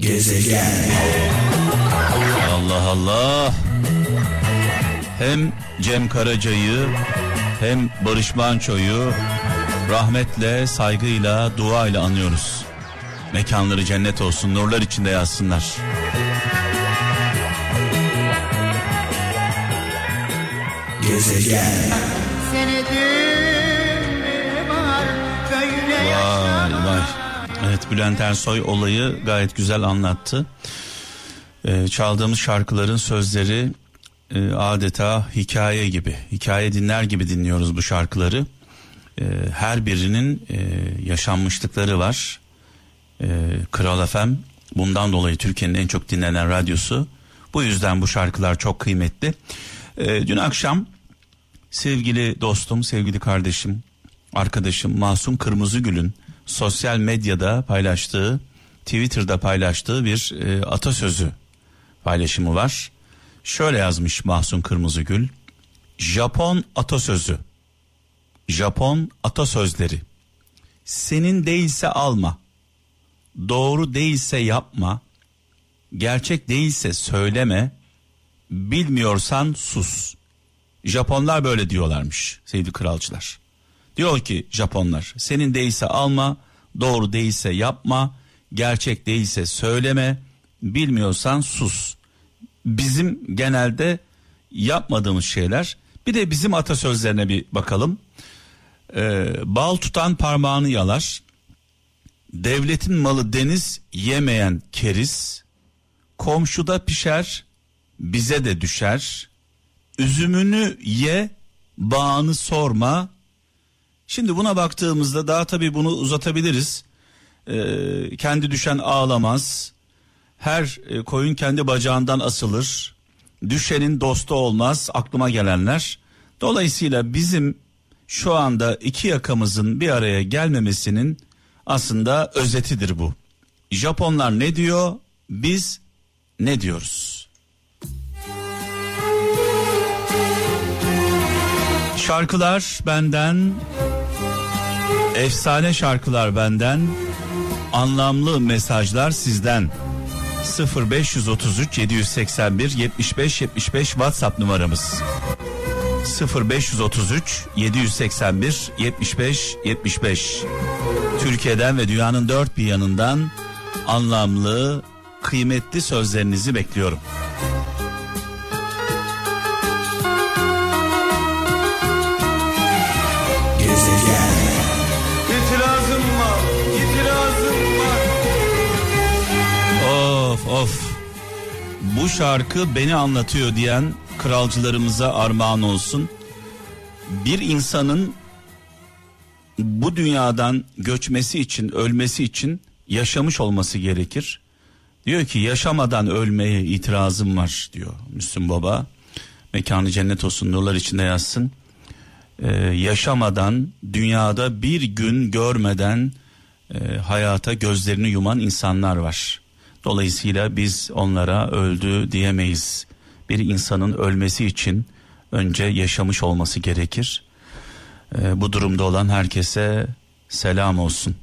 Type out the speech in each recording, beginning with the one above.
Gezegen. Allah Allah. Hem Cem Karaca'yı hem Barış Manço'yu rahmetle, saygıyla, duayla anıyoruz. Mekanları cennet olsun, nurlar içinde yazsınlar. Gezegen. Vay vay. Evet Bülent Ersoy olayı gayet güzel anlattı. Ee, çaldığımız şarkıların sözleri e, adeta hikaye gibi, hikaye dinler gibi dinliyoruz bu şarkıları. Ee, her birinin e, yaşanmışlıkları var. Ee, Kral FM bundan dolayı Türkiye'nin en çok dinlenen radyosu. Bu yüzden bu şarkılar çok kıymetli. Ee, dün akşam sevgili dostum, sevgili kardeşim, arkadaşım Masum Kırmızıgül'ün sosyal medyada paylaştığı, Twitter'da paylaştığı bir e, atasözü paylaşımı var. Şöyle yazmış Mahsun Kırmızıgül. Japon atasözü. Japon atasözleri. Senin değilse alma. Doğru değilse yapma. Gerçek değilse söyleme. Bilmiyorsan sus. Japonlar böyle diyorlarmış sevgili kralcılar. Diyor ki Japonlar senin değilse alma, doğru değilse yapma, gerçek değilse söyleme, bilmiyorsan sus. Bizim genelde yapmadığımız şeyler. Bir de bizim atasözlerine bir bakalım. Ee, bal tutan parmağını yalar. Devletin malı deniz yemeyen keriz. Komşuda pişer, bize de düşer. Üzümünü ye, bağını sorma. Şimdi buna baktığımızda daha tabii bunu uzatabiliriz. Ee, kendi düşen ağlamaz. Her e, koyun kendi bacağından asılır. Düşenin dostu olmaz aklıma gelenler. Dolayısıyla bizim şu anda iki yakamızın bir araya gelmemesinin aslında özetidir bu. Japonlar ne diyor? Biz ne diyoruz? Şarkılar benden, efsane şarkılar benden, anlamlı mesajlar sizden. 0533 781 75 75 WhatsApp numaramız. 0533 781 75 75 Türkiye'den ve dünyanın dört bir yanından anlamlı, kıymetli sözlerinizi bekliyorum. Of. Bu şarkı beni anlatıyor diyen kralcılarımıza armağan olsun. Bir insanın bu dünyadan göçmesi için, ölmesi için yaşamış olması gerekir. Diyor ki yaşamadan ölmeye itirazım var diyor Müslüm Baba. Mekanı cennet olsun nurlar içinde yazsın. Ee, yaşamadan dünyada bir gün görmeden e, hayata gözlerini yuman insanlar var. Dolayısıyla biz onlara öldü diyemeyiz. Bir insanın ölmesi için önce yaşamış olması gerekir. Ee, bu durumda olan herkese selam olsun.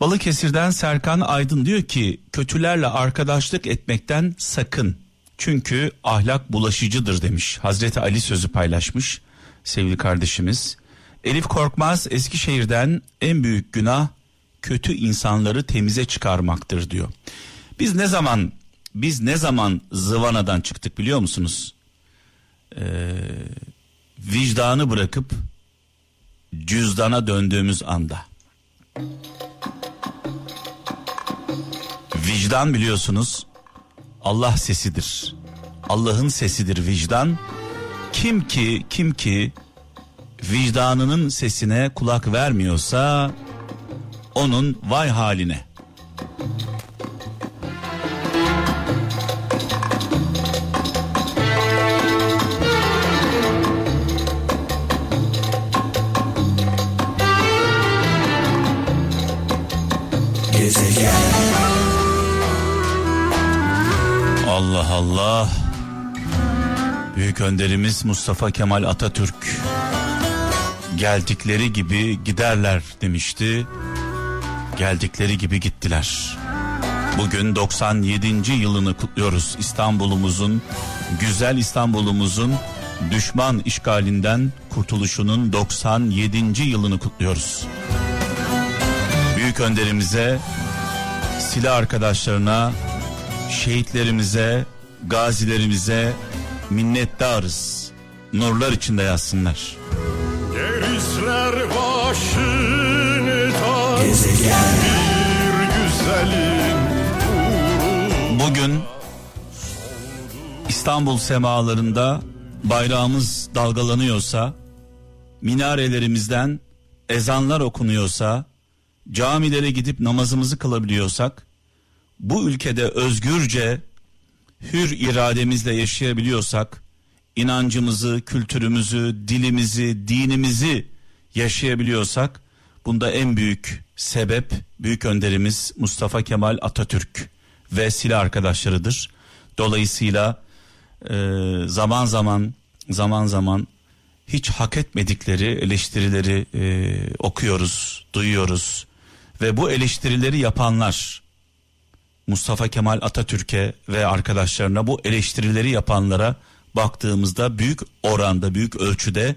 Balıkesir'den Serkan Aydın diyor ki kötülerle arkadaşlık etmekten sakın. Çünkü ahlak bulaşıcıdır demiş. Hazreti Ali sözü paylaşmış sevgili kardeşimiz. Elif Korkmaz Eskişehir'den en büyük günah kötü insanları temize çıkarmaktır diyor. Biz ne zaman biz ne zaman zıvanadan çıktık biliyor musunuz? Ee, vicdanı bırakıp cüzdana döndüğümüz anda. Vicdan biliyorsunuz Allah sesidir. Allah'ın sesidir vicdan. Kim ki kim ki vicdanının sesine kulak vermiyorsa onun vay haline. Allah Allah. Büyük önderimiz Mustafa Kemal Atatürk geldikleri gibi giderler demişti. Geldikleri gibi gittiler. Bugün 97. yılını kutluyoruz İstanbul'umuzun, güzel İstanbul'umuzun düşman işgalinden kurtuluşunun 97. yılını kutluyoruz. Büyük önderimize, silah arkadaşlarına, şehitlerimize, gazilerimize minnettarız. Nurlar içinde yazsınlar. Gerisler başını Gezegen. Bugün İstanbul semalarında bayrağımız dalgalanıyorsa, minarelerimizden ezanlar okunuyorsa, camilere gidip namazımızı kılabiliyorsak, bu ülkede özgürce hür irademizle yaşayabiliyorsak, inancımızı, kültürümüzü, dilimizi, dinimizi yaşayabiliyorsak, bunda en büyük sebep büyük önderimiz Mustafa Kemal Atatürk ve silah arkadaşlarıdır. Dolayısıyla e, zaman zaman zaman zaman hiç hak etmedikleri eleştirileri e, okuyoruz, duyuyoruz ve bu eleştirileri yapanlar Mustafa Kemal Atatürk'e ve arkadaşlarına bu eleştirileri yapanlara baktığımızda büyük oranda, büyük ölçüde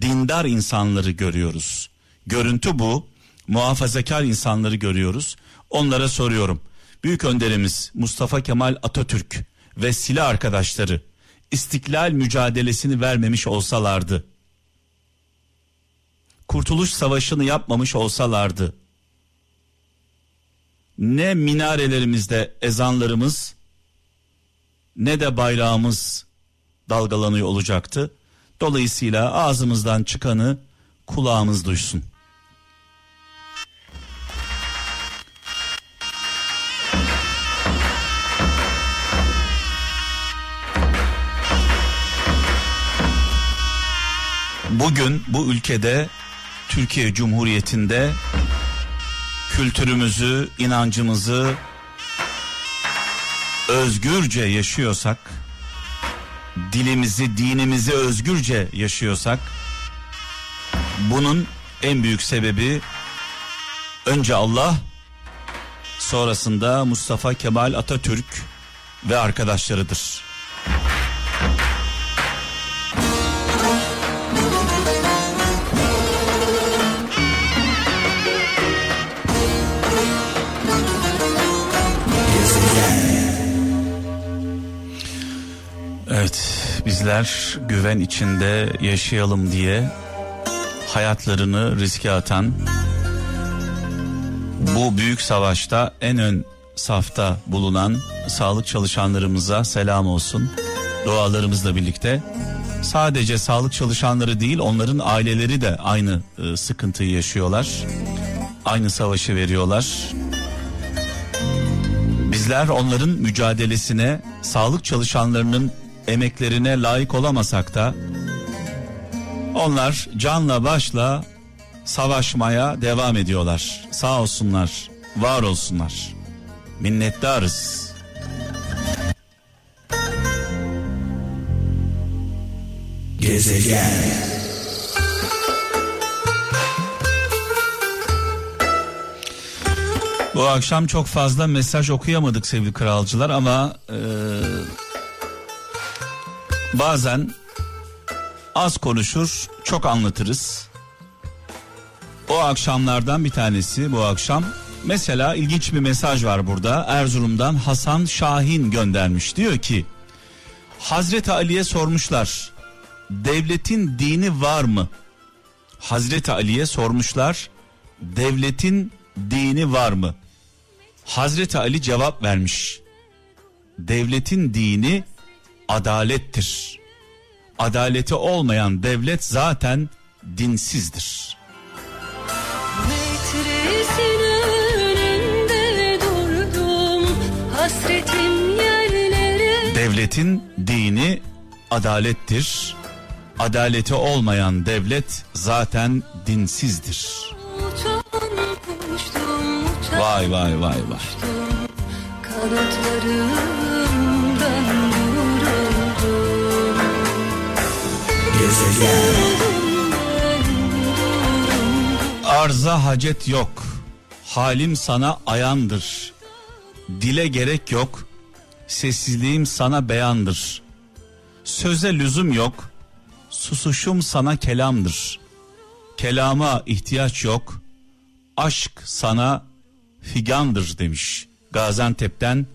dindar insanları görüyoruz. Görüntü bu. Muhafazakar insanları görüyoruz. Onlara soruyorum. Büyük önderimiz Mustafa Kemal Atatürk ve silah arkadaşları istiklal mücadelesini vermemiş olsalardı, Kurtuluş Savaşı'nı yapmamış olsalardı, ne minarelerimizde ezanlarımız ne de bayrağımız dalgalanıyor olacaktı. Dolayısıyla ağzımızdan çıkanı kulağımız duysun. Bugün bu ülkede Türkiye Cumhuriyeti'nde kültürümüzü, inancımızı özgürce yaşıyorsak, dilimizi, dinimizi özgürce yaşıyorsak, bunun en büyük sebebi önce Allah, sonrasında Mustafa Kemal Atatürk ve arkadaşlarıdır. Evet, bizler güven içinde yaşayalım diye hayatlarını riske atan bu büyük savaşta en ön safta bulunan sağlık çalışanlarımıza selam olsun. Dualarımızla birlikte sadece sağlık çalışanları değil onların aileleri de aynı e, sıkıntıyı yaşıyorlar. Aynı savaşı veriyorlar. Bizler onların mücadelesine, sağlık çalışanlarının emeklerine layık olamasak da onlar canla başla savaşmaya devam ediyorlar. Sağ olsunlar, var olsunlar. Minnettarız. Gezegen. Bu akşam çok fazla mesaj okuyamadık sevgili kralcılar ama e, bazen az konuşur çok anlatırız. O akşamlardan bir tanesi bu akşam. Mesela ilginç bir mesaj var burada. Erzurum'dan Hasan Şahin göndermiş. Diyor ki Hazreti Ali'ye sormuşlar. Devletin dini var mı? Hazreti Ali'ye sormuşlar. Devletin dini var mı? Hazreti Ali cevap vermiş. Devletin dini adalettir. Adaleti olmayan devlet zaten dinsizdir. Durdum Devletin dini adalettir. Adaleti olmayan devlet zaten dinsizdir. Uçan kuştum uçan Vay vay vay vay. Kanatlarımdan Gezegen. Arza hacet yok. Halim sana ayandır. dile gerek yok. Sessizliğim sana beyandır. Söze lüzum yok. Susuşum sana kelamdır. Kelama ihtiyaç yok. Aşk sana figandır demiş. Gaziantep'ten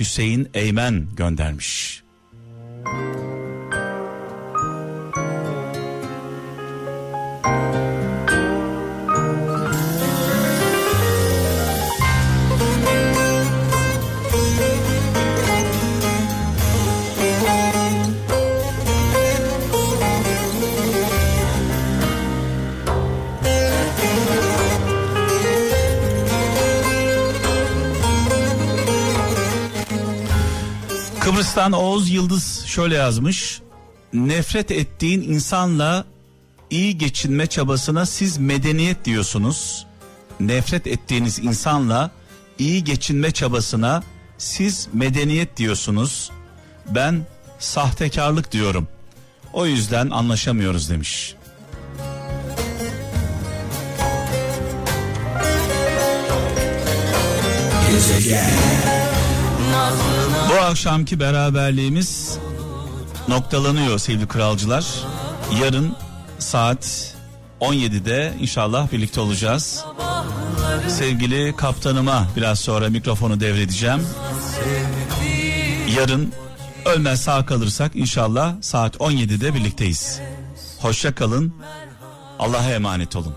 Hüseyin Eymen göndermiş. Kıbrıs'tan Oğuz Yıldız şöyle yazmış. Nefret ettiğin insanla iyi geçinme çabasına siz medeniyet diyorsunuz. Nefret ettiğiniz insanla iyi geçinme çabasına siz medeniyet diyorsunuz. Ben sahtekarlık diyorum. O yüzden anlaşamıyoruz demiş. Gezegen. Bu akşamki beraberliğimiz noktalanıyor sevgili kralcılar. Yarın saat 17'de inşallah birlikte olacağız. Sevgili kaptanıma biraz sonra mikrofonu devredeceğim. Yarın ölmez sağ kalırsak inşallah saat 17'de birlikteyiz. Hoşça kalın. Allah'a emanet olun.